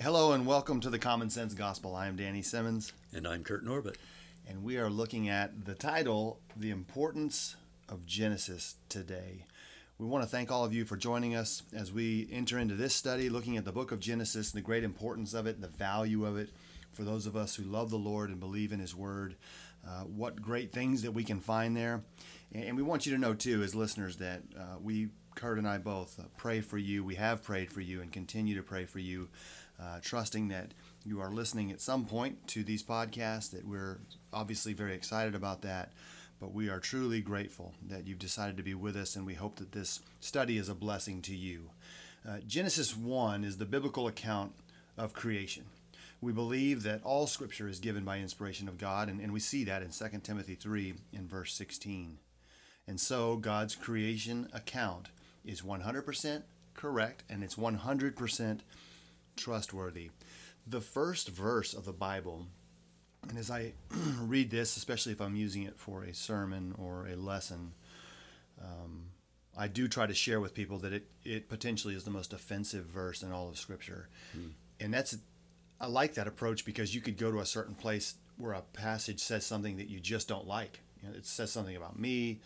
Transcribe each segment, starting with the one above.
Hello and welcome to the Common Sense Gospel. I am Danny Simmons, And I'm Kurt Norbert. and we are looking at the title, The Importance of Genesis today. We want to thank all of you for joining us as we enter into this study, looking at the book of Genesis, the great importance of it, the value of it for those of us who love the Lord and believe in His Word. Uh, what great things that we can find there. And, and we want you to know, too, as listeners, that uh, we, Kurt and I both, uh, pray for you. We have prayed for you and continue to pray for you, uh, trusting that you are listening at some point to these podcasts, that we're obviously very excited about that. But we are truly grateful that you've decided to be with us, and we hope that this study is a blessing to you. Uh, Genesis 1 is the biblical account of creation. We believe that all scripture is given by inspiration of God, and, and we see that in 2 Timothy 3 in verse 16. And so God's creation account is 100% correct and it's 100% trustworthy. The first verse of the Bible, and as I read this, especially if I'm using it for a sermon or a lesson, um, I do try to share with people that it, it potentially is the most offensive verse in all of Scripture. And that's I like that approach because you could go to a certain place where a passage says something that you just don't like. You know, it says something about me.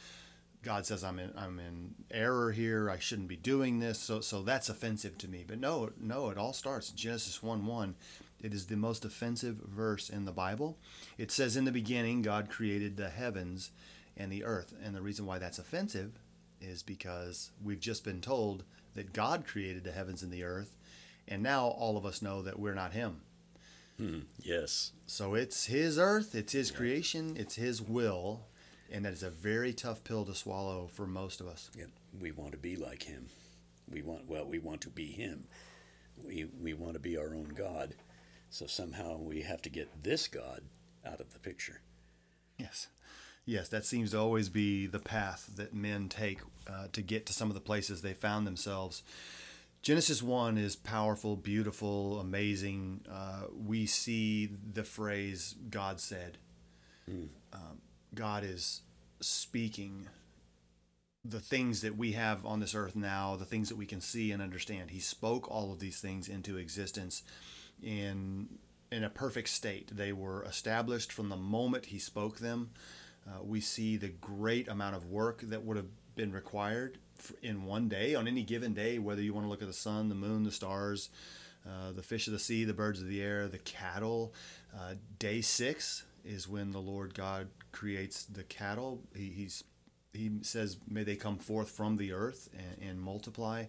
God says I'm in I'm in error here. I shouldn't be doing this. So so that's offensive to me. But no, no, it all starts Genesis 1 1. It is the most offensive verse in the Bible. It says in the beginning God created the heavens and the earth. And the reason why that's offensive is because we've just been told that God created the heavens and the earth. And now all of us know that we're not him. Hmm, yes. So it's his earth, it's his creation, it's his will, and that is a very tough pill to swallow for most of us. Yeah, we want to be like him. We want well, we want to be him. We we want to be our own God. So somehow we have to get this God out of the picture. Yes. Yes, that seems to always be the path that men take uh, to get to some of the places they found themselves. Genesis 1 is powerful, beautiful, amazing. Uh, we see the phrase God said. Um, God is speaking the things that we have on this earth now, the things that we can see and understand. He spoke all of these things into existence in in a perfect state. They were established from the moment he spoke them. Uh, we see the great amount of work that would have been required in one day, on any given day, whether you want to look at the sun, the moon, the stars, uh, the fish of the sea, the birds of the air, the cattle. Uh, day six is when the Lord God creates the cattle. He, he's he says, "May they come forth from the earth and, and multiply."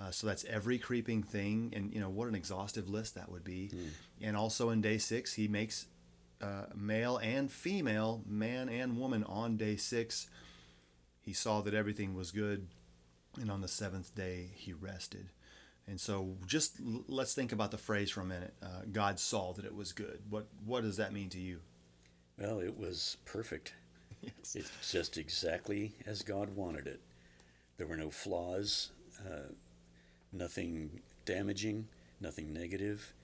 Uh, so that's every creeping thing, and you know what an exhaustive list that would be. And also in day six, he makes uh, male and female, man and woman, on day six. He saw that everything was good, and on the seventh day he rested. And so, just l- let's think about the phrase for a minute. Uh, God saw that it was good. What what does that mean to you? Well, it was perfect. Yes. It's just exactly as God wanted it. There were no flaws, uh, nothing damaging, nothing negative.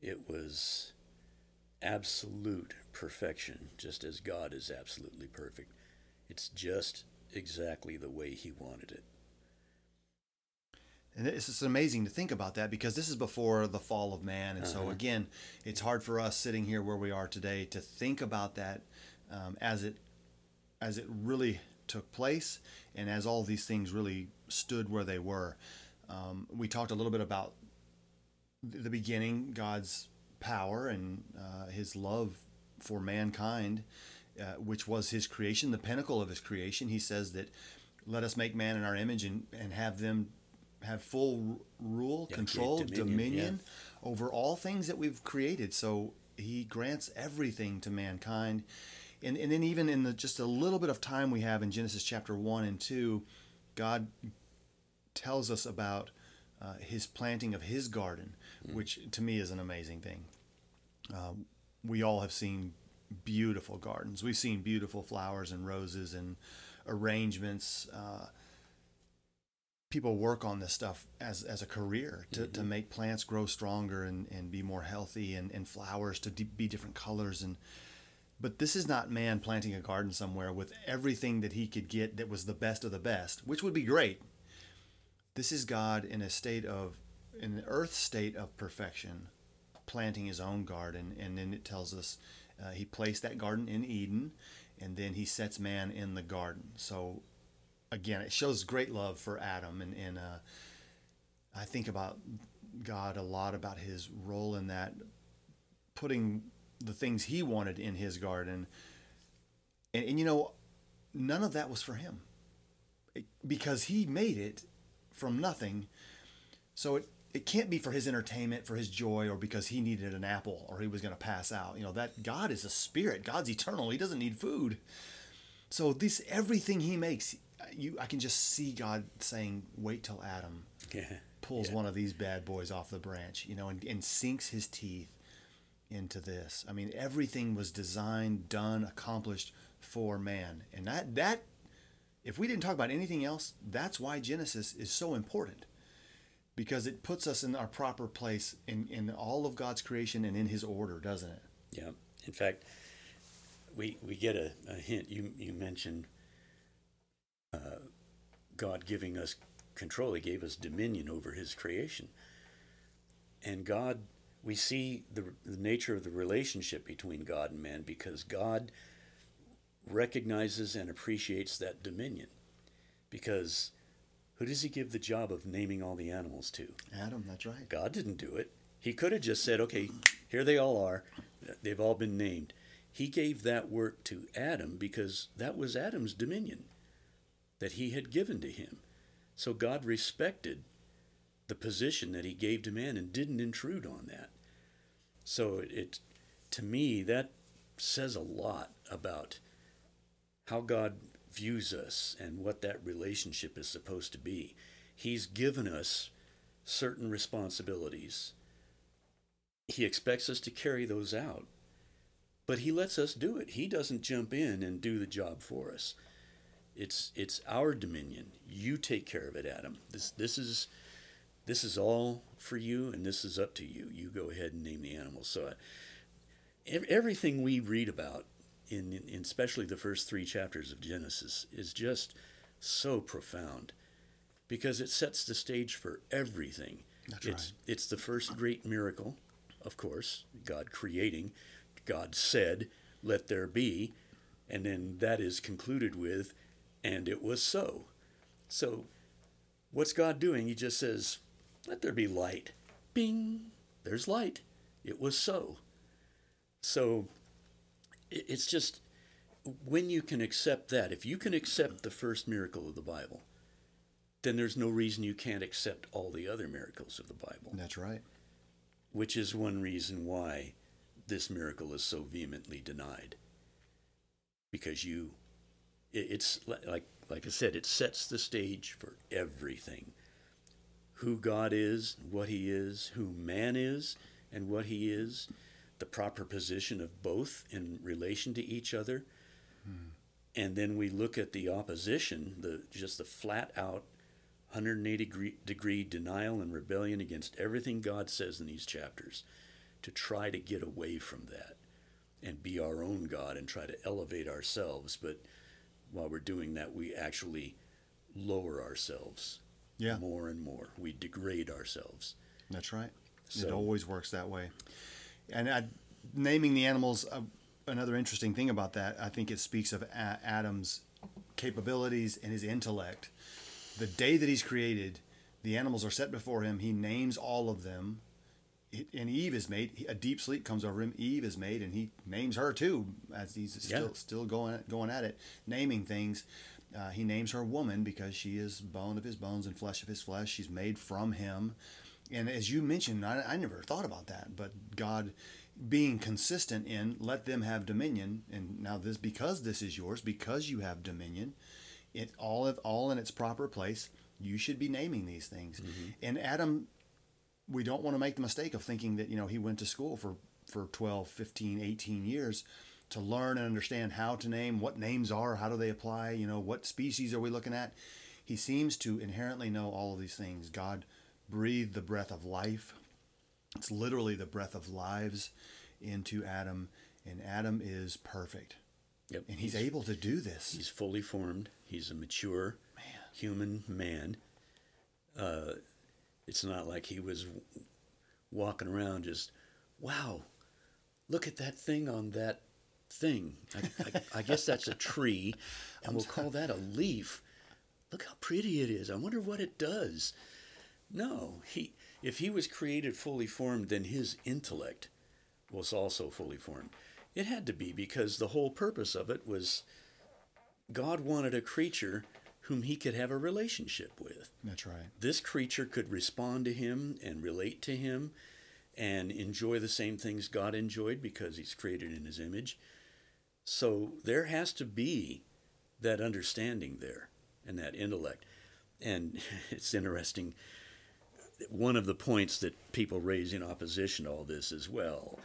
It was absolute perfection, just as God is absolutely perfect. It's just exactly the way He wanted it. And it's just amazing to think about that because this is before the fall of man. And so, Uh-huh. again, it's hard for us sitting here where we are today to think about that um, as it as it really took place and as all these things really stood where they were. Um, we talked a little bit about the beginning, God's power and uh, His love for mankind, uh, which was His creation, the pinnacle of His creation. He says that let us make man in our image and, and have them have full r- rule, Yeah, control, dominion, dominion, over all things that we've created. So He grants everything to mankind. And, and then even in the just a little bit of time we have in Genesis chapter one and two, God tells us about uh, his planting of his garden, which to me is an amazing thing. Uh, we all have seen beautiful gardens. We've seen beautiful flowers and roses and arrangements. Uh, people work on this stuff as, as a career to, to make plants grow stronger and, and be more healthy and, and flowers to d- be different colors and but this is not man planting a garden somewhere with everything that he could get that was the best of the best, which would be great. This is God in a state of in the earth state of perfection, planting his own garden, and then it tells us uh, he placed that garden in Eden, and then he sets man in the garden. So again, it shows great love for Adam, and and uh, I think about God a lot about his role in that, putting the things he wanted in his garden, and, and you know, none of that was for him, it, because he made it from nothing. So it it can't be for his entertainment, for his joy, or because he needed an apple or he was going to pass out. You know that God is a spirit. God's eternal. He doesn't need food. So this everything he makes, you I can just see God saying, "Wait till Adam Yeah. pulls Yeah. one of these bad boys off the branch, you know, and, and sinks his teeth into this. I mean, everything was designed, done, accomplished for man, and that that if we didn't talk about anything else, that's why Genesis is so important because it puts us in our proper place in, in all of God's creation and in His order, doesn't it? Yeah. In fact, we we get a, a hint. You you mentioned uh, God giving us control. He gave us dominion over His creation, and God. We see the, the nature of the relationship between God and man because God recognizes and appreciates that dominion. Because who does He give the job of naming all the animals to? Adam, that's right. God didn't do it. He could have just said, okay, here they all are. They've all been named. He gave that work to Adam because that was Adam's dominion that he had given to him. So God respected the position that he gave to man and didn't intrude on that. So it, it to me that says a lot about how God views us and what that relationship is supposed to be. He's given us certain responsibilities. He expects us to carry those out, but he lets us do it. He doesn't jump in and do the job for us. It's it's our dominion. You take care of it, Adam. This this is this is all for you, and this is up to you. You go ahead and name the animals. So, uh, ev- everything we read about in, in especially the first three chapters of Genesis is just so profound because it sets the stage for everything. That's it's right. it's the first great miracle, of course, God creating. God said, "Let there be," and then that is concluded with, "And it was so." So, what's God doing? He just says, "Let there be light." Bing, there's light. It was so. So, it's just when you can accept that, if you can accept the first miracle of the Bible, then there's no reason you can't accept all the other miracles of the Bible, That's right. which is one reason why this miracle is so vehemently denied. Because you, it's like like I said, it sets the stage for everything. Who God is, what He is, who man is, and what He is, the proper position of both in relation to each other. Hmm. And then we look at the opposition, the just the flat out 180 degree, degree denial and rebellion against everything God says in these chapters to try to get away from that and be our own God and try to elevate ourselves. But while we're doing that, we actually lower ourselves Yeah. more and more. We degrade ourselves. That's right. it always works that way. And I, naming the animals, uh, another interesting thing about that, I think it speaks of a- Adam's capabilities and his intellect. The day that he's created, the animals are set before him. He names all of them. And Eve is made. A deep sleep comes over him. Eve is made, and he names her too, as he's still Yeah. still going going at it, naming things. Uh, he names her woman because she is bone of his bones and flesh of his flesh. She's made from him. And as you mentioned, I, I never thought about that, but God being consistent in let them have dominion, and now this because this is yours, because you have dominion, it all of all in its proper place. You should be naming these things. And Adam, we don't want to make the mistake of thinking that you know he went to school for for 12, 15, 18 years to learn and understand how to name what names are, how do they apply, you know, what species are we looking at. He seems to inherently know all of these things. God breathed the breath of life. It's literally the breath of lives into Adam, and Adam is perfect. Yep. And he's, able to do this. He's fully formed. He's a mature Man. human man. Uh, It's not like he was walking around just, wow, look at that thing on that thing. I, I, I guess that's a tree, and we'll call that a leaf. Look how pretty it is. I wonder what it does. No, he if he was created fully formed, then his intellect was also fully formed. It had to be because the whole purpose of it was God wanted a creature whom he could have a relationship with. That's right. This creature could respond to him and relate to him and enjoy the same things God enjoyed because he's created in his image. So there has to be that understanding there and that intellect. And it's interesting. One of the points that people raise in opposition to all this is well,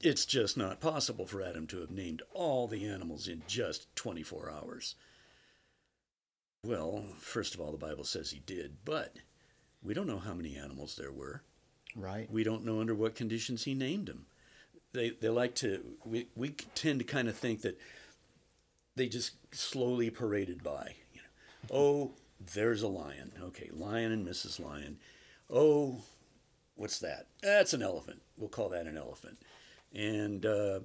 it's just not possible for Adam to have named all the animals in just 24 hours. Well, first of all, the Bible says he did, but we don't know how many animals there were. Right. We don't know under what conditions he named them. They, they like to, we, we tend to kind of think that they just slowly paraded by. You know, oh, there's a lion. Okay, lion and Mrs. Lion. Oh, what's that? That's an elephant. We'll call that an elephant. And, uh,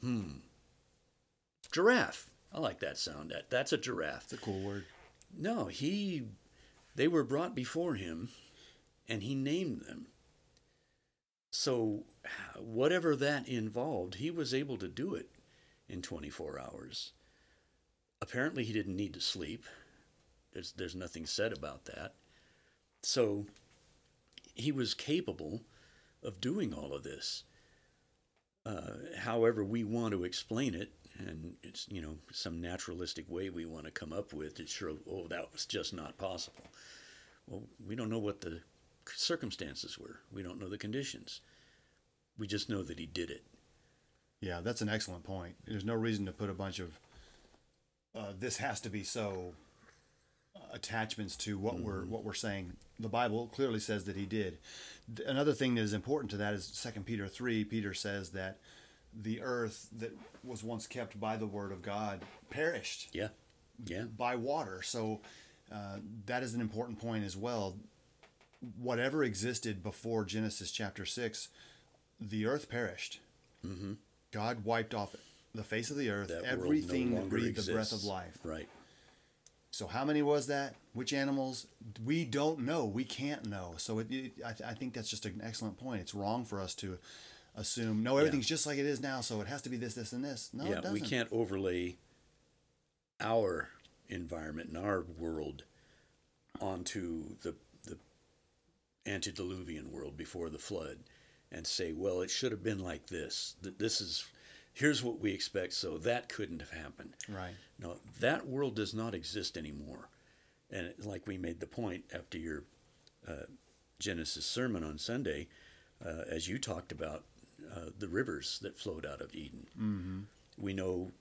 hmm, giraffe. I like that sound. That That's a giraffe. It's a cool word. No, he, they were brought before him and he named them. So, whatever that involved, he was able to do it in 24 hours. Apparently, he didn't need to sleep. There's, there's nothing said about that. So, he was capable of doing all of this. Uh, however, we want to explain it, and it's you know some naturalistic way we want to come up with to show oh that was just not possible. Well, we don't know what the circumstances were. We don't know the conditions. We just know that he did it. Yeah, that's an excellent point. There's no reason to put a bunch of uh, this has to be so uh, attachments to what mm-hmm. we're what we're saying. The Bible clearly says that he did. Another thing that is important to that is Second Peter three. Peter says that the earth that was once kept by the word of God perished. Yeah, yeah. By water. So uh, that is an important point as well whatever existed before Genesis chapter 6, the earth perished. Mm-hmm. God wiped off the face of the earth that everything no that breathed exists. the breath of life. Right. So how many was that? Which animals? We don't know. We can't know. So it, it, I, I, think that's just an excellent point. It's wrong for us to assume no everything's yeah. just like it is now. So it has to be this, this, and this. No, yeah, we can't overlay our environment and our world onto the antediluvian world before the flood and say, well, it should have been like this. This is here's what we expect, so that couldn't have happened. Right. No, that world does not exist anymore. And like we made the point after your uh, Genesis sermon on Sunday, uh, as you talked about uh, the rivers that flowed out of Eden. Mm-hmm. We know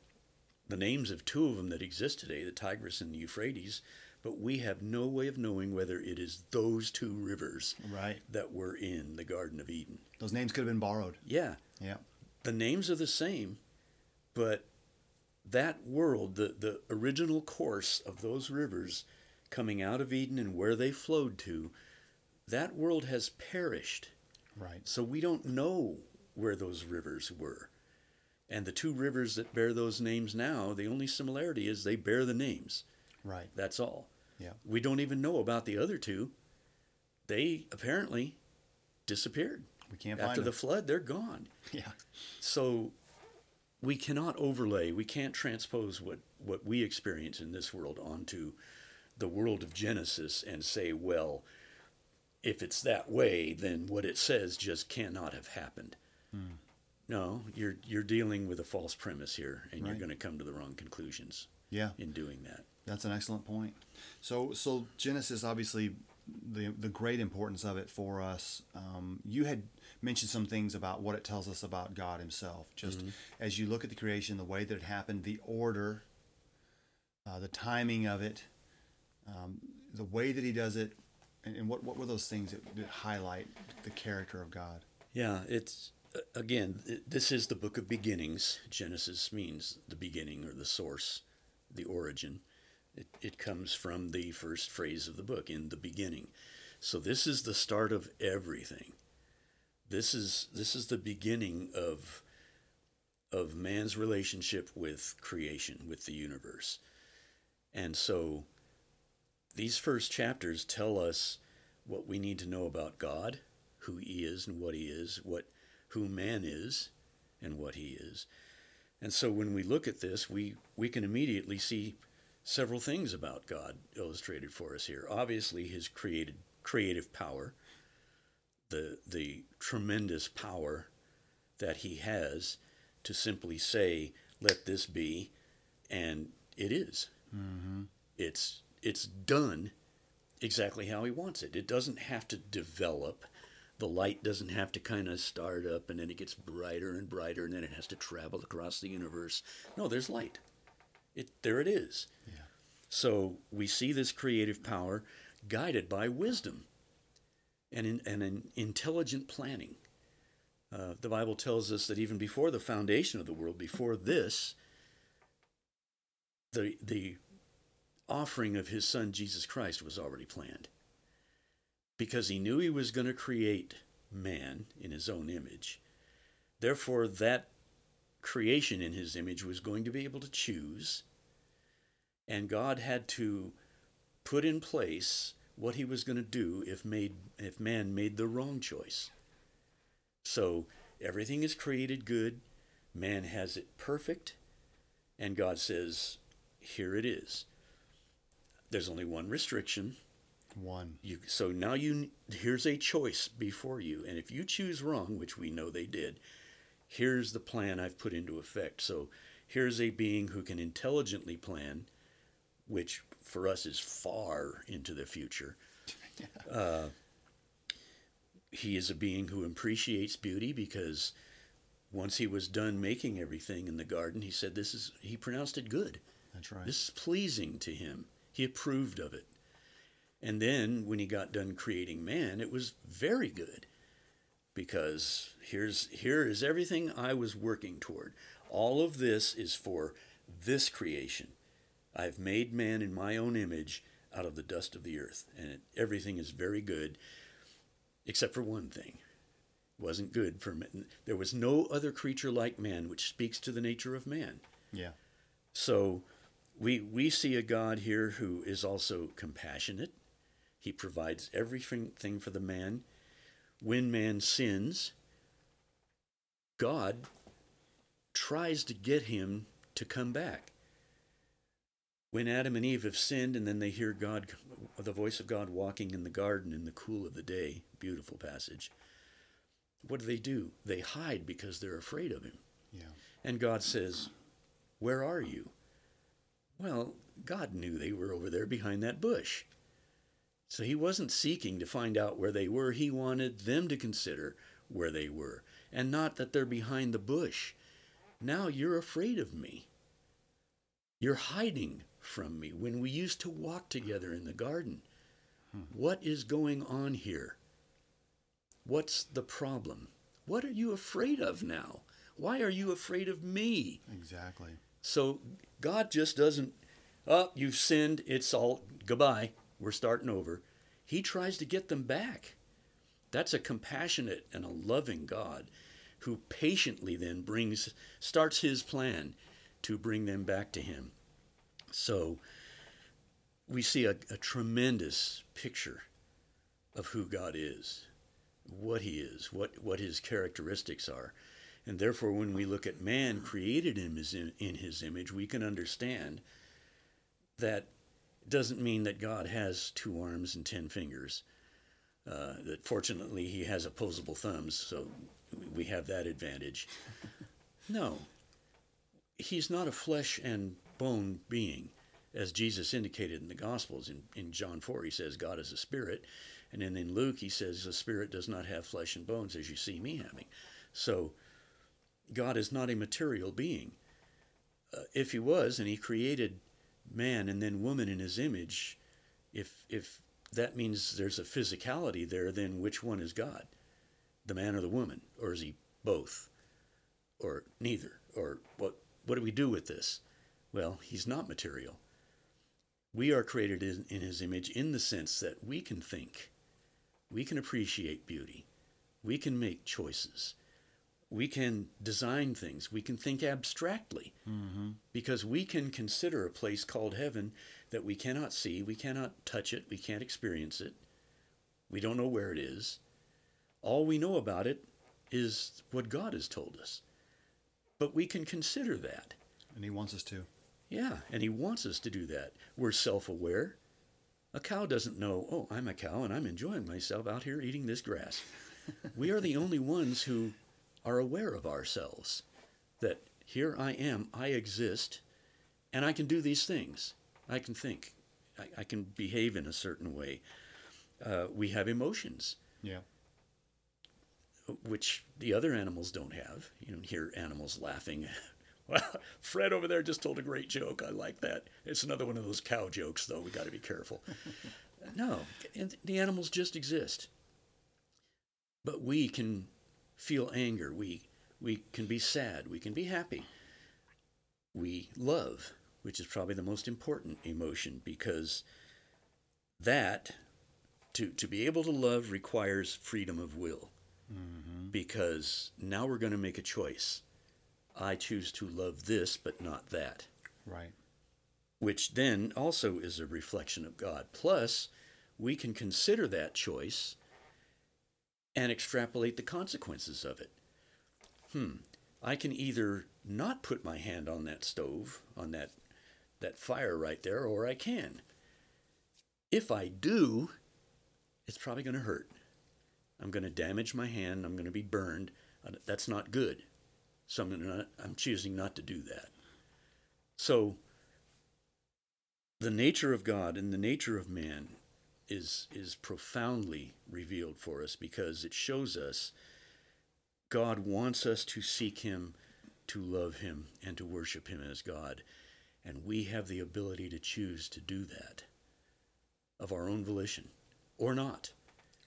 the names of two of them that exist today, the Tigris and the Euphrates, but we have no way of knowing whether it is those two rivers right. that were in the Garden of Eden. Those names could have been borrowed. Yeah. Yeah. The names are the same, but that world, the, the original course of those rivers coming out of Eden and where they flowed to, that world has perished. Right. So we don't know where those rivers were. And the two rivers that bear those names now, the only similarity is they bear the names. Right. That's all. Yeah. We don't even know about the other two. They apparently disappeared. We can't after the flood. They're gone. Yeah. So we cannot overlay. We can't transpose what what we experience in this world onto the world of Genesis and say, well, if it's that way, then what it says just cannot have happened. Hmm. No, you're you're dealing with a false premise here, and right. you're going to come to the wrong conclusions. Yeah. In doing that. That's an excellent point. So, so Genesis, obviously, the the great importance of it for us. Um, you had mentioned some things about what it tells us about God Himself. Just mm-hmm. as you look at the creation, the way that it happened, the order, uh, the timing of it, um, the way that He does it, and, and what what were those things that, that highlight the character of God? Yeah, it's again, this is the book of beginnings. Genesis means the beginning or the source, the origin. It, it comes from the first phrase of the book, in the beginning. So this is the start of everything. This is this is the beginning of of man's relationship with creation, with the universe. And so these first chapters tell us what we need to know about God, who he is and what he is, what who man is and what he is. And so when we look at this, we, we can immediately see several things about God illustrated for us here. Obviously, his created creative power, the the tremendous power that he has to simply say, "Let this be," and it is. Mm-hmm. It's it's done exactly how he wants it. It doesn't have to develop. The light doesn't have to kind of start up and then it gets brighter and brighter and then it has to travel across the universe. No, there's light. It there it is. Yeah. So we see this creative power guided by wisdom and, in, and an intelligent planning. Uh, the Bible tells us that even before the foundation of the world, before this, the, the offering of his son Jesus Christ was already planned. Because he knew he was going to create man in his own image. Therefore, that creation in his image was going to be able to choose, and God had to put in place what he was going to do if made if man made the wrong choice. So everything is created good, man has it perfect, and God says, "Here it is." There's only one restriction. One. You so now you here's a choice before you, and if you choose wrong, which we know they did, here's the plan I've put into effect. So here's a being who can intelligently plan, which for us is far into the future. Uh, he is a being who appreciates beauty because once he was done making everything in the garden, he said, "This is." He pronounced it good. That's right. This is pleasing to him. He approved of it. And then when he got done creating man, it was very good. Because here's here is everything I was working toward. All of this is for this creation. I've made man in my own image out of the dust of the earth, and it, everything is very good, except for one thing. It wasn't good for man. There was no other creature like man, which speaks to the nature of man. yeah. So we we see a God here who is also compassionate. He provides everything for the man. When man sins, God tries to get him to come back. When Adam and Eve have sinned and then they hear God the voice of God walking in the garden in the cool of the day, beautiful passage. What do they do? They hide because they're afraid of him. Yeah. And God says, Where are you? Well, God knew they were over there behind that bush. So he wasn't seeking to find out where they were. He wanted them to consider where they were, and not that they're behind the bush. Now you're afraid of me. You're hiding from me when we used to walk together in the garden. Hmm. What is going on here? What's the problem? What are you afraid of now? Why are you afraid of me? Exactly. So God just doesn't, oh, you've sinned, it's all goodbye, we're starting over. He tries to get them back. That's a compassionate and a loving God who patiently then brings, starts his plan to bring them back to him. So we see a, a tremendous picture of who God is, what he is, what, what his characteristics are. And therefore, when we look at man created in his, in his image, we can understand that doesn't mean that God has two arms and ten fingers. Uh, that fortunately he has opposable thumbs, so we have that advantage. no, he's not a flesh and bone being, as Jesus indicated in the Gospels. In, in John 4, he says, God is a spirit. And then in Luke, he says, a spirit does not have flesh and bones, as you see me having. So, God is not a material being. Uh, if he was, and he created man and then woman in his image, if if that means there's a physicality there, then which one is God? The man or the woman? Or is he both? Or neither? Or what what do we do with this? Well, he's not material. We are created in, in his image in the sense that we can think. we can appreciate beauty. We can make choices. We can design things. We can think abstractly Mm-hmm. because we can consider a place called heaven that we cannot see, we cannot touch it, we can't experience it. We don't know where it is. All we know about it is what God has told us. But we can consider that. And he wants us to. Yeah, and He wants us to do that. We're self aware. A cow doesn't know, oh, I'm a cow and I'm enjoying myself out here eating this grass. we are the only ones who are aware of ourselves that here I am, I exist, and I can do these things. I can think, I, I can behave in a certain way. Uh, we have emotions Yeah. which the other animals don't have. You don't hear animals laughing. Well, Fred over there just told a great joke. I like that. It's another one of those cow jokes, though. We got to be careful. no, and the animals just exist. But we can feel anger. We we can be sad. We can be happy. We love, which is probably the most important emotion because that to to be able to love requires freedom of will mm-hmm. because now we're going to make a choice. I choose to love this, but not that, Right. which then also is a reflection of God. Plus, we can consider that choice and extrapolate the consequences of it. Hmm, I can either not put my hand on that stove, on that, that fire right there, or I can. If I do, it's probably going to hurt. I'm going to damage my hand. I'm going to be burned. That's not good. So I'm, gonna, I'm choosing not to do that. So the nature of God and the nature of man is is profoundly revealed for us because it shows us God wants us to seek him, to love him and to worship him as God. And we have the ability to choose to do that of our own volition or not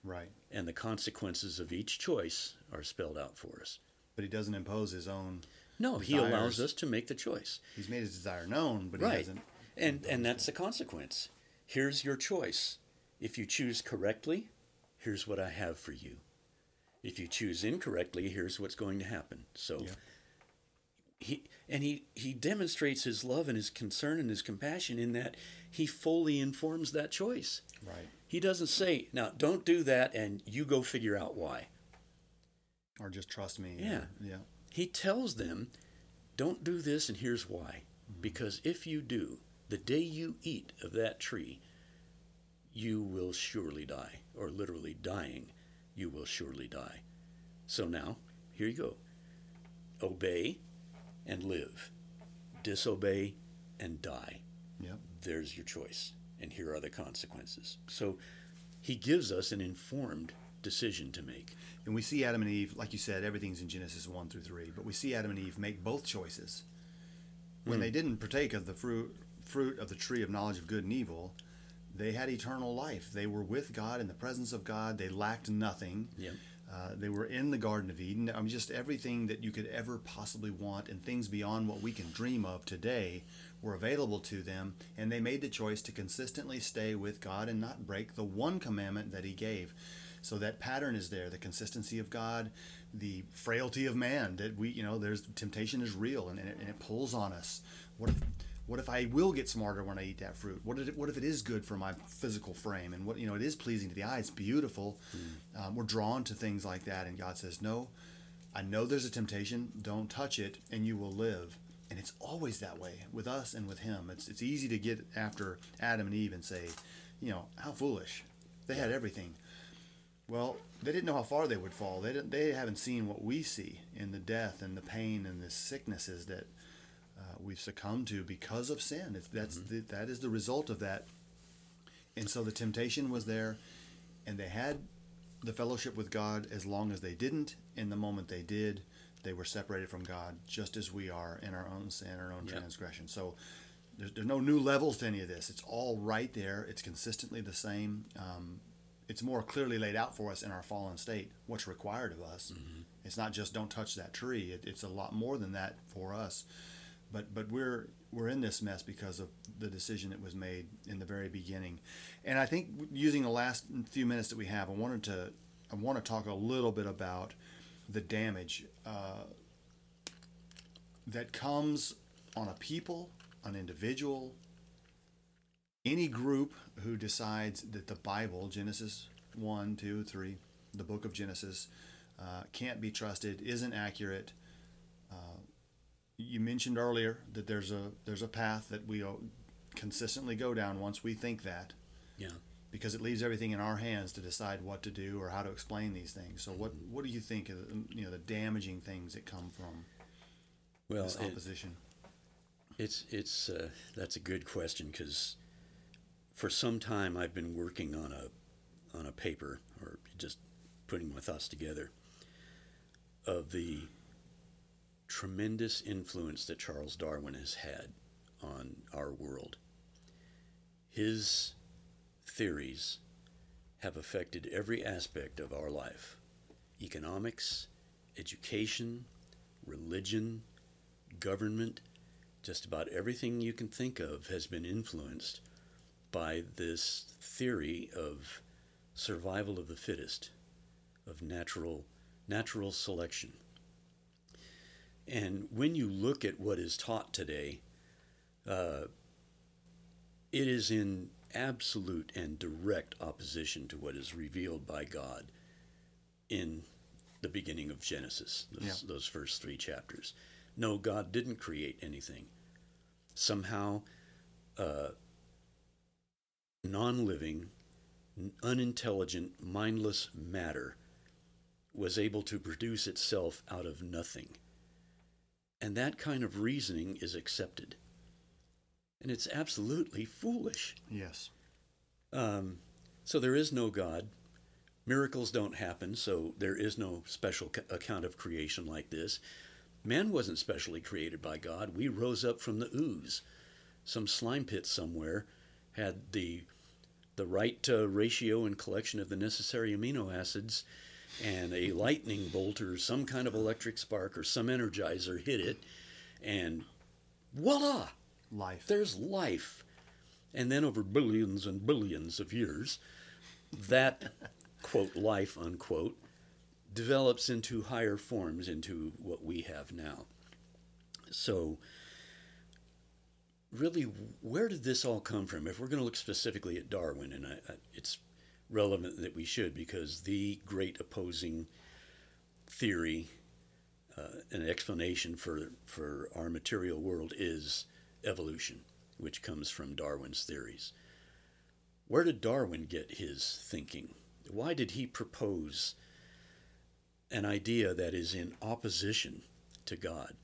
Right. and the consequences of each choice are spelled out for us. But he doesn't impose his own. No, he allows us to make the choice. He's made his desire known, but he right. doesn't. And and that's the consequence. Here's your choice. If you choose correctly, here's what I have for you. If you choose incorrectly, here's what's going to happen. So Yeah. he and he he demonstrates his love and his concern and his compassion in that he fully informs that choice. Right. He doesn't say, "Now don't do that and you go figure out why." Or just trust me. Yeah. Yeah. He tells them, don't do this, and here's why. Mm-hmm. Because if you do, the day you eat of that tree, you will surely die, or literally dying, you will surely die. So now, here you go obey and live, disobey and die. Yep. There's your choice, and here are the consequences. So he gives us an informed decision to make. And we see Adam and Eve, like you said, everything's in Genesis 1 through 3, but we see Adam and Eve make both choices. When Hmm. they didn't partake of the fruit, fruit of the tree of knowledge of good and evil, they had eternal life. They were with God in the presence of God. They lacked nothing. Uh, they were in the Garden of Eden. I mean, just everything that you could ever possibly want and things beyond what we can dream of today were available to them. And they made the choice to consistently stay with God and not break the one commandment that He gave. So that pattern is there the consistency of God, the frailty of man that we, you know, there's temptation is real and, and, it, and it pulls on us. What if. What if I will get smarter when I eat that fruit? What if it, what if it is good for my physical frame and what you know it is pleasing to the eye? It's beautiful. Um, we're drawn to things like that, and God says, "No, I know there's a temptation. Don't touch it, and you will live." And it's always that way with us and with Him. It's it's easy to get after Adam and Eve and say, you know, how foolish. They had everything. Well, they didn't know how far they would fall. They didn't, they haven't seen what we see in the death and the pain and the sicknesses that we've succumbed to because of sin. It's, that's the, that is the result of that. And so the temptation was there, and they had the fellowship with God as long as they didn't. In the moment they did, they were separated from God, just as we are in our own sin, our own Yep. transgression. So there's, there's no new levels to any of this. It's all right there. It's consistently the same. Um, it's more clearly laid out for us in our fallen state what's required of us. It's not just don't touch that tree. It, it's a lot more than that for us. But but we're we're in this mess because of the decision that was made in the very beginning. And I think using the last few minutes that we have, I wanted to I want to talk a little bit about the damage uh, that comes on a people, an individual, any group who decides that the Bible, Genesis 1, 2, 3, the book of Genesis, uh, can't be trusted, isn't accurate. You mentioned earlier that there's a there's a path that we consistently go down once we think that. Yeah. Because it leaves everything in our hands to decide what to do or how to explain these things. So, what what do you think of you know the damaging things that come from well, this opposition? It, it's it's uh, that's a good question because for some time I've been working on a on a paper or just putting my thoughts together of the tremendous influence that Charles Darwin has had on our world. His theories have affected every aspect of our life economics, education, religion, government, just about everything you can think of has been influenced by this theory of survival of the fittest, of natural natural selection. And when you look at what is taught today, uh, it is in absolute and direct opposition to what is revealed by God in the beginning of Genesis, those, yeah. those first three chapters. No, God didn't create anything. Somehow, uh, non living, unintelligent, mindless matter was able to produce itself out of nothing. And that kind of reasoning is accepted. And it's absolutely foolish. Yes. Um, so there is no God. Miracles don't happen, so there is no special account of creation like this. Man wasn't specially created by God. We rose up from the ooze. Some slime pit somewhere had the the right uh, ratio and collection of the necessary amino acids and a lightning bolt or some kind of electric spark or some energizer hit it, and voila! Life. There's life. And then over billions and billions of years, that, quote, life, unquote, develops into higher forms, into what we have now. So, really, where did this all come from? If we're going to look specifically at Darwin, and I, I, it's relevant that we should because the great opposing theory, uh, an explanation for, for our material world is evolution, which comes from Darwin's theories. Where did Darwin get his thinking? Why did he propose an idea that is in opposition to God?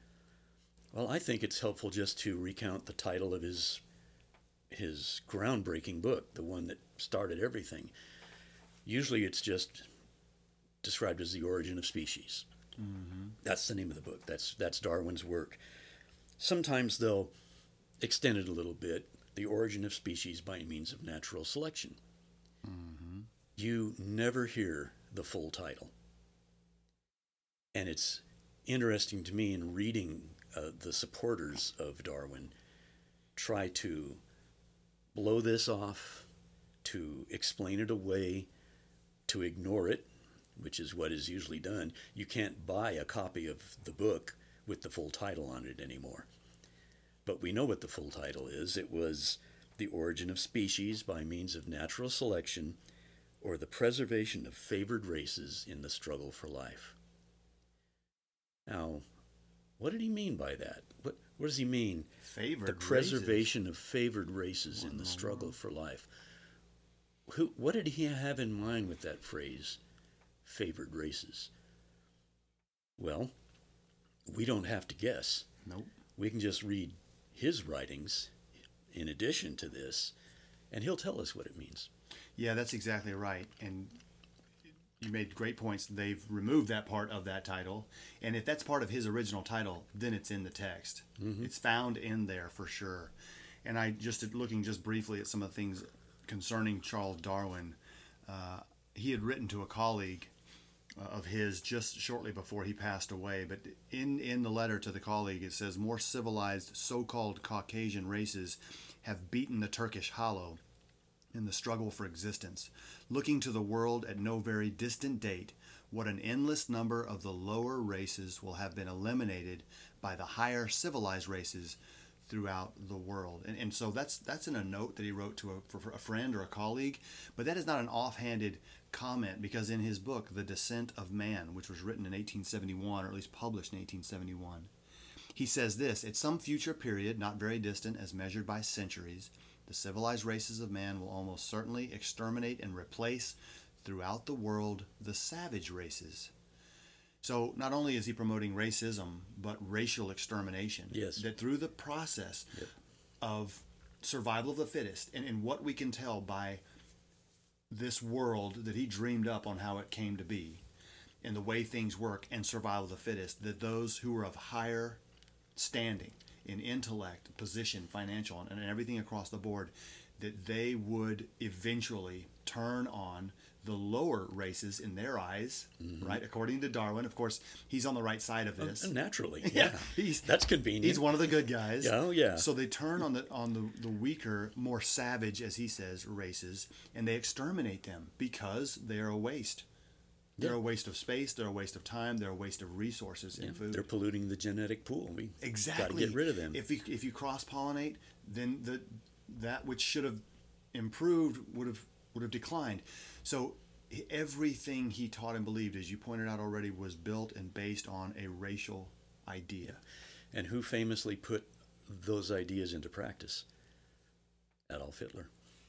Well, I think it's helpful just to recount the title of his his groundbreaking book, the one that started everything. Usually it's just described as the origin of species. Mm-hmm. That's the name of the book. That's that's Darwin's work. Sometimes they'll extend it a little bit. The origin of species by means of natural selection. Mm-hmm. You never hear the full title, and it's interesting to me in reading uh, the supporters of Darwin try to blow this off, to explain it away, to ignore it, which is what is usually done. You can't buy a copy of the book with the full title on it anymore. But we know what the full title is. It was The Origin of Species by Means of Natural Selection or the Preservation of Favored Races in the Struggle for Life. Now, what did he mean by that? What, what does he mean? Favored The preservation races. of favored races in the struggle for life who, what did he have in mind with that phrase, favored races? Well, we don't have to guess. Nope. We can just read his writings in addition to this, and he'll tell us what it means. Yeah, that's exactly right. And you made great points. They've removed that part of that title. And if that's part of his original title, then it's in the text. Mm-hmm. It's found in there for sure. And I just looking just briefly at some of the things concerning Charles Darwin. Uh, he had written to a colleague uh, of his just shortly before he passed away. But in, in the letter to the colleague, it says more civilized so called Caucasian races have beaten the Turkish hollow in the struggle for existence, looking to the world at no very distant date. What an endless number of the lower races will have been eliminated by the higher civilized races throughout the world. And, and so that's that's in a note that he wrote to a, for a friend or a colleague, but that is not an offhanded comment because in his book, The Descent of Man, which was written in 1871, or at least published in 1871, he says this At some future period, not very distant as measured by centuries, the civilized races of man will almost certainly exterminate and replace throughout the world the savage races. So not only is he promoting racism, but racial extermination. Yes. That through the process Yep. of survival of the fittest, and, and what we can tell by this world that he dreamed up on how it came to be, and the way things work, and survival of the fittest, that those who are of higher standing in intellect, position, financial, and, and everything across the board, that they would eventually turn on the lower races in their eyes, right? According to Darwin, of course, he's on the right side of this. Uh, Naturally, yeah. he's That's convenient. He's one of the good guys. Yeah, oh, yeah. So they turn on the on the, the weaker, more savage, as he says, races, and they exterminate them because they're a waste. They're Yeah. a waste of space. They're a waste of time. They're a waste of resources and food. They're polluting the genetic pool. We Exactly. got to get rid of them. If you if you cross pollinate, then the that which should have improved would have would have declined. So everything he taught and believed, as you pointed out already, was built and based on a racial idea. and who famously put those ideas into practice? Adolf Hitler,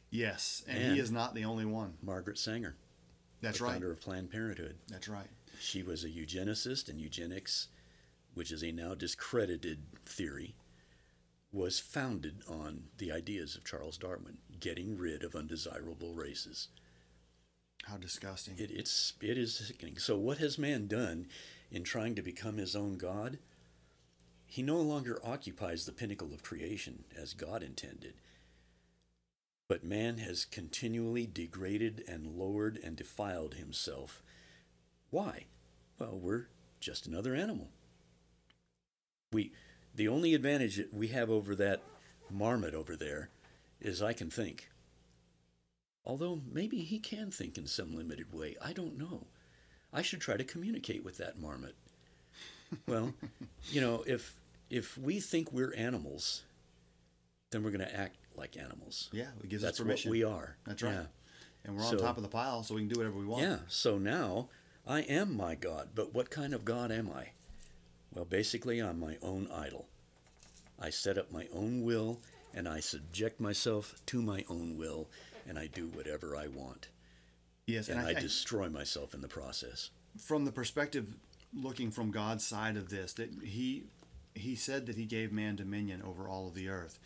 Yes, and, And- he is not the only one. Margaret Sanger, That's the right. founder of Planned Parenthood. That's right. She was a eugenicist, and eugenics, which is a now discredited theory, was founded on the ideas of Charles Darwin, getting rid of undesirable races. How disgusting. It, it's it is sickening. So what has man done in trying to become his own God? He no longer occupies the pinnacle of creation as God intended. But man has continually degraded and lowered and defiled himself. Why? Well, we're just another animal. We the only advantage that we have over that marmot over there is I can think. Although maybe he can think in some limited way. I don't know. I should try to communicate with that marmot. Well, you know, if if we think we're animals, then we're going to act like animals. yeah, it gives That's us what permission. we are. That's right. Yeah. And we're on So- top of the pile, so we can do whatever we want. Yeah. So now I am my God, but what kind of God am I? Well, basically, I'm my own idol. I set up my own will and I subject myself to my own will and I do whatever I want. Yes, And and I, I, destroy myself in the process. from the perspective looking from God's side of this, that he he said that he gave man dominion over all of the earth.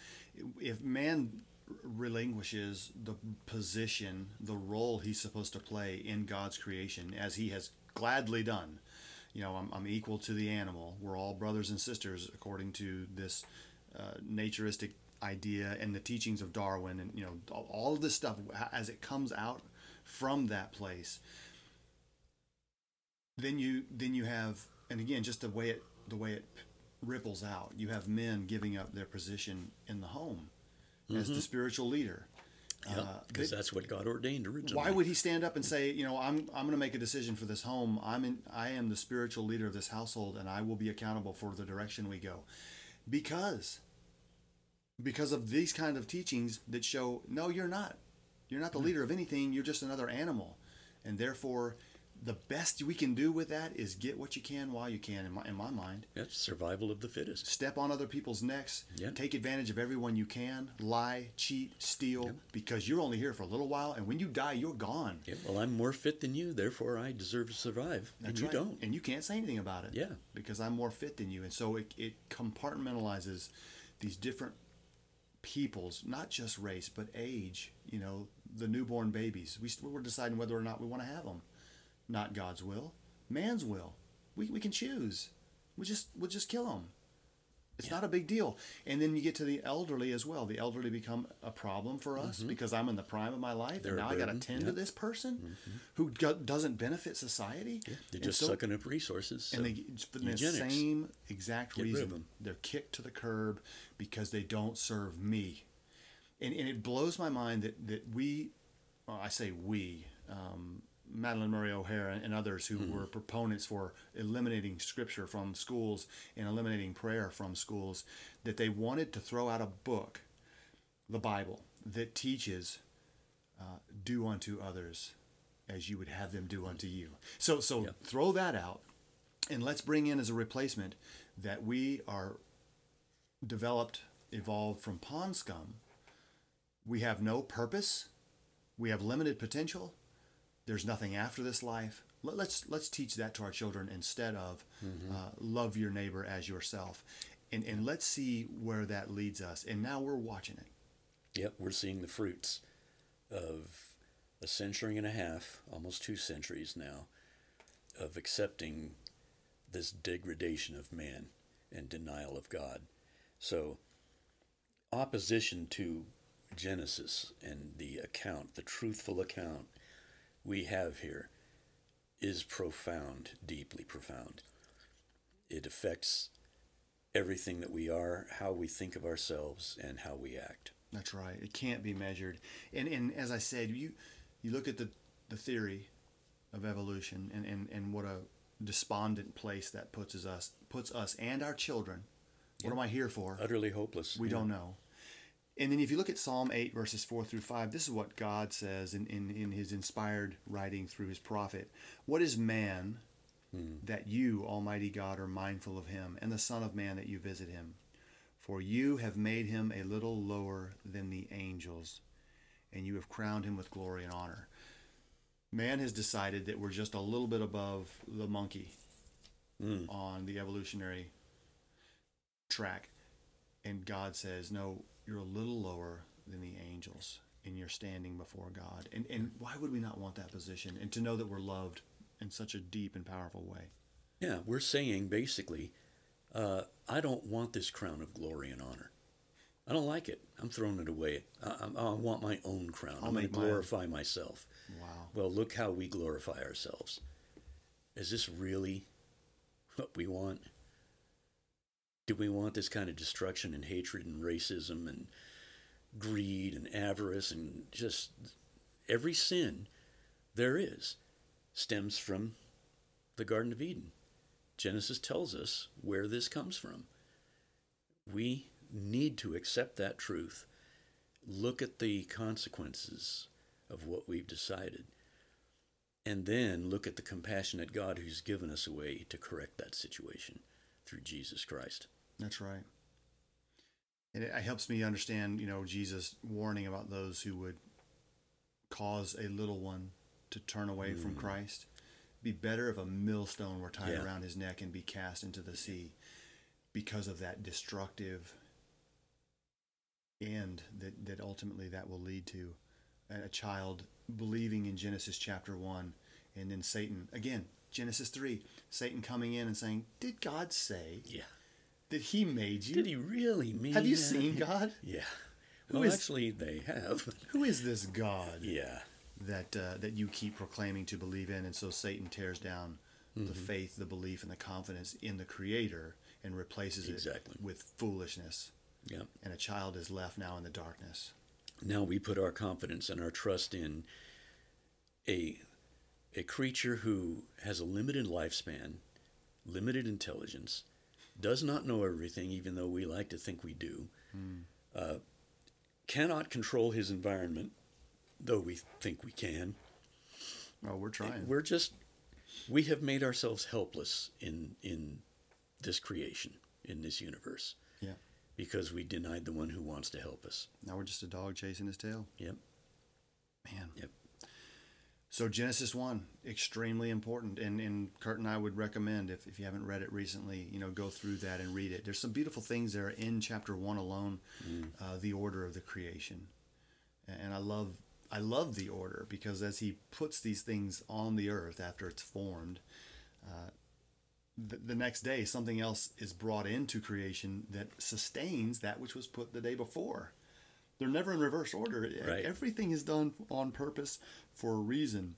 If man relinquishes the position, the role he's supposed to play in God's creation, as he has gladly done, you know, I'm, I'm equal to the animal. We're all brothers and sisters according to this uh, naturistic idea and the teachings of Darwin, and you know, all- of this stuff as it comes out from that place then you then you have and again just the way it the way it ripples out you have men giving up their position in the home as the spiritual leader. Yeah, Uh, because they- that's what God ordained originally. why would he stand up and say you know i'm i'm going to make a decision for this home. I'm in i am the spiritual leader of this household and i will be accountable for the direction we go. Because because of these kind of teachings that show no you're not you're not the hmm. leader of anything you're just another animal and therefore the best we can do with that is get what you can while you can in my, in my mind That's survival of the fittest. step on other people's necks Yeah. take advantage of everyone you can lie cheat steal because you're only here for a little while and when you die you're gone Yeah, well, I'm more fit than you, therefore I deserve to survive, that's and you right. don't. And you can't say anything about it. Yeah. Because I'm more fit than you. And so it, it compartmentalizes these different peoples, not just race, but age. You know, the newborn babies. We, we're deciding whether or not we want to have them. Not God's will, man's will. We, we can choose. We just we'll just kill them. It's Yeah. not a big deal. And then you get to the elderly as well. The elderly become a problem for us because I'm in the prime of my life, Mm-hmm. They're and now I got to tend Yeah. to this person who go- doesn't benefit society. They're And just so- sucking up resources. and so they, for the eugenics. same exact Get reason, them. they're kicked to the curb because they don't serve me. And, and it blows my mind that, that we, well, I say we, um, Madalyn Murray O'Hair and others who Mm-hmm. were proponents for eliminating scripture from schools and eliminating prayer from schools, that they wanted to throw out a book, the Bible, that teaches uh, do unto others as you would have them do unto you. So, so Yeah. throw that out, and let's bring in as a replacement that we are developed, evolved from pond scum. We have no purpose. We have limited potential. There's nothing after this life. Let- Let's let's teach that to our children instead of uh, love your neighbor as yourself, and and let's see where that leads us. And now we're watching it. Yep, we're seeing the fruits of a century and a half, almost two centuries now, of accepting this degradation of man and denial of God. So, opposition to Genesis and the account, the truthful account we have here, is profound, deeply profound. It affects everything that we are, how we think of ourselves, and how we act. That's right. It can't be measured. And and as I said, you you look at the the theory of evolution and, and, and what a despondent place that puts us puts us and our children. What am I here for? Utterly hopeless. We Yeah. don't know. And then if you look at Psalm 8, verses 4 through 5, this is what God says in, in, in his inspired writing through his prophet. What is man hmm. that you, Almighty God, are mindful of him, and the Son of Man that you visit him? For you have made him a little lower than the angels, and you have crowned him with glory and honor. Man has decided that we're just a little bit above the monkey hmm. on the evolutionary track. And God says, No, you're a little lower than the angels, and you're standing before God. And, and why would we not want that position? And to know that we're loved in such a deep and powerful way. Yeah, we're saying basically, uh, I don't want this crown of glory and honor. I don't like it. I'm throwing it away. I, I, I want my own crown. I'll I'm going to glorify myself. Wow. Well, look how we glorify ourselves. Is this really what we want? Do we want this kind of destruction and hatred and racism and greed and avarice and just every sin there is stems from the Garden of Eden? Genesis tells us where this comes from. We need to accept that truth, look at the consequences of what we've decided, and then look at the compassionate God who's given us a way to correct that situation through Jesus Christ. That's right. And it, helps me understand, you know, Jesus' warning about those who would cause a little one to turn away from mm. Christ. Be better if a millstone were tied Yeah. around his neck and be cast into the sea because of that destructive end that, that ultimately that will lead to a a child believing in Genesis chapter 1 and then Satan again Genesis 3 Satan coming in and saying did God say Yeah. That he made you Did he really mean have you that? seen God Yeah. Who Well, is- actually, they have. who is this God yeah. that uh, that you keep proclaiming to believe in and so Satan tears down Mm-hmm. the faith the belief and the confidence in the creator and replaces Exactly. it with foolishness Yeah. and a child is left now in the darkness Now we put our confidence and our trust in a a creature who has a limited lifespan, limited intelligence, does not know everything, even though we like to think we do, uh, cannot control his environment, though we think we can. oh we're trying We're just we have made ourselves helpless in in this creation, in this universe, yeah because we denied the one who wants to help us. now we're just a dog chasing his tail Yep. man Yep. So Genesis one, extremely important, and and Kurt and I would recommend if, if you haven't read it recently, you know, go through that and read it. There's some beautiful things there in chapter one alone, uh, the order of the creation, and I love I love the order because as he puts these things on the earth after it's formed, uh, the, the next day something else is brought into creation that sustains that which was put the day before. They're never in reverse order. Right. Everything is done on purpose for a reason,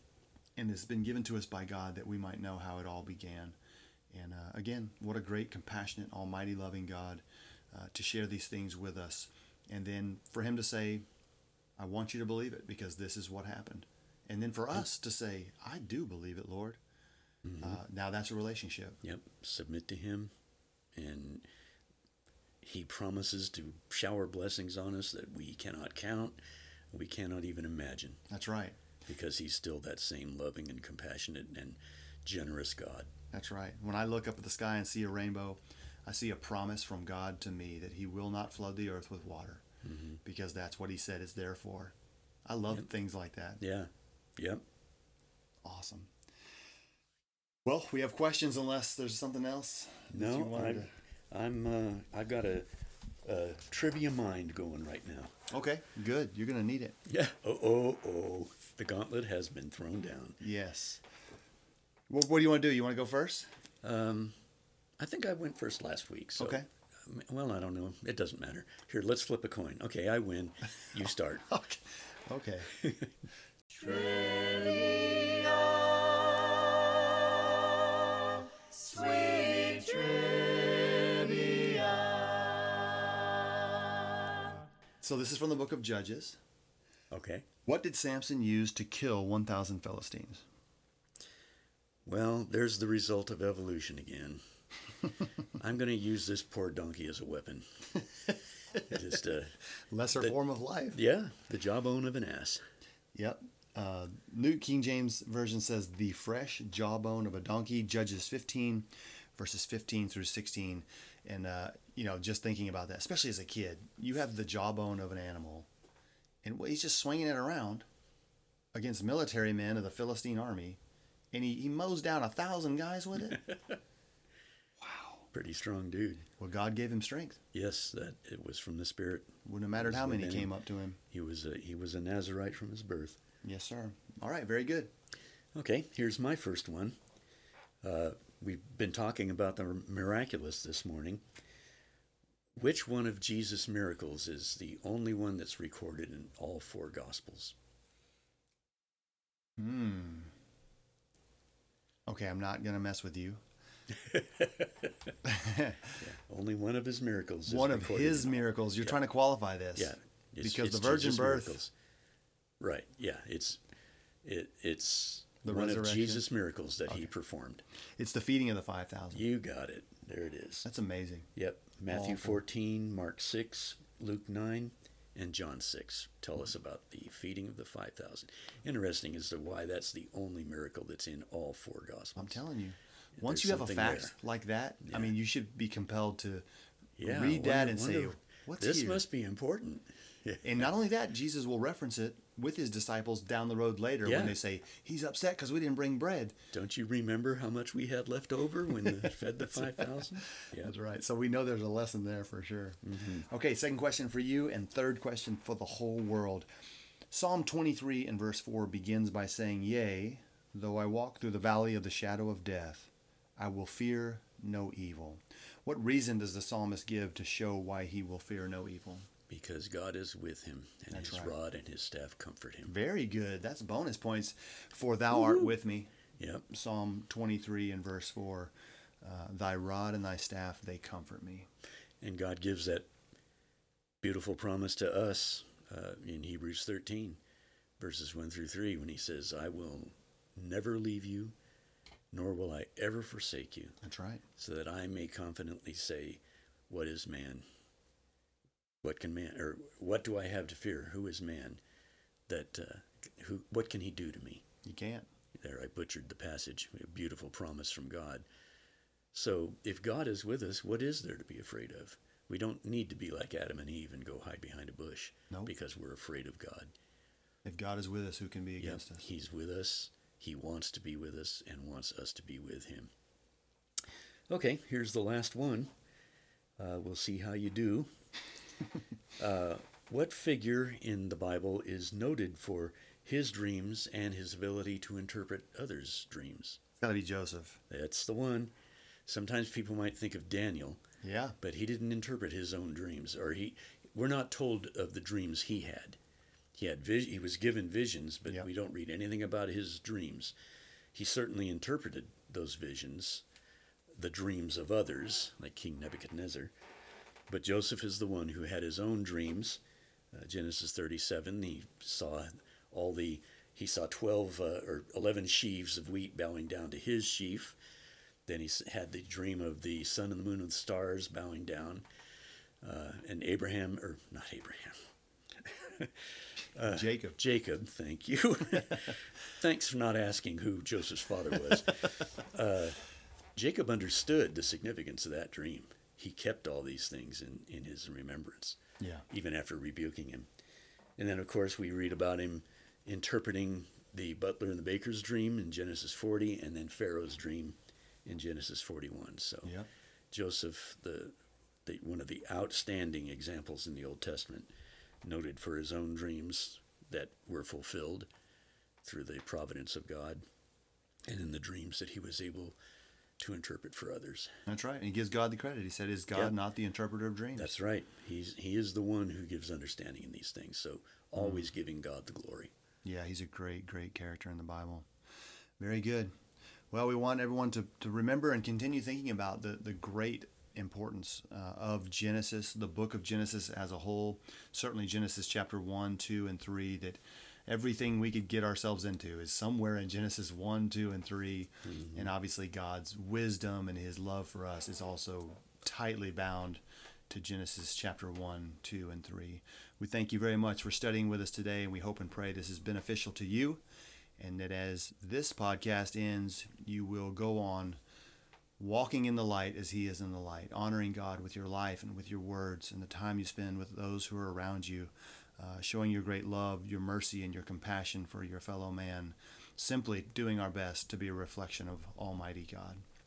and it's been given to us by God that we might know how it all began. And uh, again, what a great, compassionate, almighty, loving God uh, to share these things with us. And then for Him to say, I want you to believe it because this is what happened. And then for us to say, I do believe it, Lord. Uh, now that's a relationship. Yep. Submit to Him, and He promises to shower blessings on us that we cannot count, we cannot even imagine, That's right. because He's still that same loving and compassionate and generous God. That's right. When I look up at the sky and see a rainbow, I see a promise from God to me that He will not flood the earth with water mm-hmm. because that's what He said it's there for. I love things like that. Yeah. Yep. Awesome. Well, we have questions unless there's something else. No, wanted I'm, I'm uh, I've got a, a trivia mind going right now. Okay, good. You're going to need it. Yeah. Oh, oh, oh. The gauntlet has been thrown down. Yes. Well, what do you want to do? You want to go first? Um, I think I went first last week. So, Okay. um, Well, I don't know. It doesn't matter. Here, let's flip a coin. Okay, I win. You start. Okay. Okay. So this is from the book of Judges. okay. What did Samson use to kill 1,000 Philistines? Well, there's the result of evolution again. I'm going to use this poor donkey as a weapon. Just, a Lesser form of life. yeah, the jawbone of an ass. Yep. Uh, New King James Version says the fresh jawbone of a donkey, Judges 15, verses 15 through 16. And, uh, you know, just thinking about that, especially as a kid, you have the jawbone of an animal, and he's just swinging it around against military men of the Philistine army, and he, he mows down a thousand guys with it. Wow. Pretty strong dude. well, God gave him strength. Yes, that it was from the Spirit. Wouldn't have mattered how many came up to him. He was a he was a Nazarite from his birth. Yes, sir. All right, very good. Okay, here's my first one. Uh, we've been talking about the miraculous this morning. Which one of Jesus' miracles is the only one that's recorded in all four Gospels? Hmm. Okay, I'm not going to mess with you. Only one of his miracles. Is one of his miracles. You're trying to qualify this. Yeah, it's- because it's the virgin Jesus' birth, miracles. Right. Yeah. It's it it's The one of. Jesus' miracles that he performed. it's the feeding of the 5,000. You got it. There it is. That's amazing. Yep. Matthew Awful. 14, Mark 6, Luke 9, and John 6 tell us about the feeding of the 5,000. Interesting as to why that's the only miracle that's in all four Gospels. I'm telling you. Once There's you have a fact there. like that, I mean, you should be compelled to yeah, read I that wonder- and say, wonder- what's this here? must be important. And not only that, Jesus will reference it with his disciples down the road later Yeah. when they say, he's upset because we didn't bring bread. Don't you remember how much we had left over when they fed the 5,000? Yeah. That's right. So we know there's a lesson there for sure. Mm-hmm. Okay, second question for you, and third question for the whole world. Psalm 23 and verse 4 begins by saying, Yea, though I walk through the valley of the shadow of death, I will fear no evil. What reason does the psalmist give to show why he will fear no evil? Because God is with him, and That's his right. rod and his staff comfort him. Very good. That's bonus points for Thou art with me. Yep. Psalm 23 and verse 4. Uh, thy rod and thy staff, they comfort me. And God gives that beautiful promise to us uh, in Hebrews 13, verses 1 through 3, when he says, I will never leave you, nor will I ever forsake you, That's right. so that I may confidently say, What is man? What can man, or what do I have to fear? Who is man? That, uh, who, what can he do to me? You can't. There, I butchered the passage. A beautiful promise from God. So, if God is with us, what is there to be afraid of? We don't need to be like Adam and Eve and go hide behind a bush Nope. because we're afraid of God. If God is with us, who can be Yep, against us? He's with us. He wants to be with us and wants us to be with Him. Okay, here's the last one. Uh, we'll see how you do. uh, what figure in the Bible is noted for his dreams and his ability to interpret others' dreams? It's got to be Joseph. That's the one. Sometimes people might think of Daniel, Yeah. but he didn't interpret his own dreams, or he. We're not told of the dreams he had. He had vis- he was given visions, but Yeah. we don't read anything about his dreams. He certainly interpreted those visions, the dreams of others, like King Nebuchadnezzar. But Joseph is the one who had his own dreams. Uh, Genesis 37, he saw all the he saw 12 uh, or 11 sheaves of wheat bowing down to his sheaf. Then he had the dream of the sun and the moon and the stars bowing down. Uh, and Abraham, or not Abraham, Jacob. Jacob, thank you. Thanks for not asking who Joseph's father was. uh, Jacob understood the significance of that dream. He kept all these things in, in his remembrance, Yeah. even after rebuking him. And then, of course, we read about him interpreting the butler and the baker's dream in Genesis 40, and then Pharaoh's dream in Genesis 41. So, Yep. Joseph, the, the one of the outstanding examples in the Old Testament, noted for his own dreams that were fulfilled through the providence of God, and in the dreams that he was able to interpret for others. That's right. And he gives God the credit. He said, Is God Yeah. not the interpreter of dreams? That's right. He's he is the one who gives understanding in these things. So always giving God the glory. Yeah, he's a great, great character in the Bible. Very good. Well, we want everyone to, to remember and continue thinking about the, the great importance uh, of Genesis, the book of Genesis as a whole. Certainly, Genesis chapter 1, 2, and 3, that everything we could get ourselves into is somewhere in Genesis 1, 2, and 3. Mm-hmm. And obviously, God's wisdom and his love for us is also tightly bound to Genesis chapter 1, 2, and 3. We thank you very much for studying with us today, and we hope and pray this is beneficial to you, and that as this podcast ends, you will go on walking in the light as He is in the light, honoring God with your life and with your words and the time you spend with those who are around you, uh, showing your great love, your mercy, and your compassion for your fellow man, simply doing our best to be a reflection of Almighty God.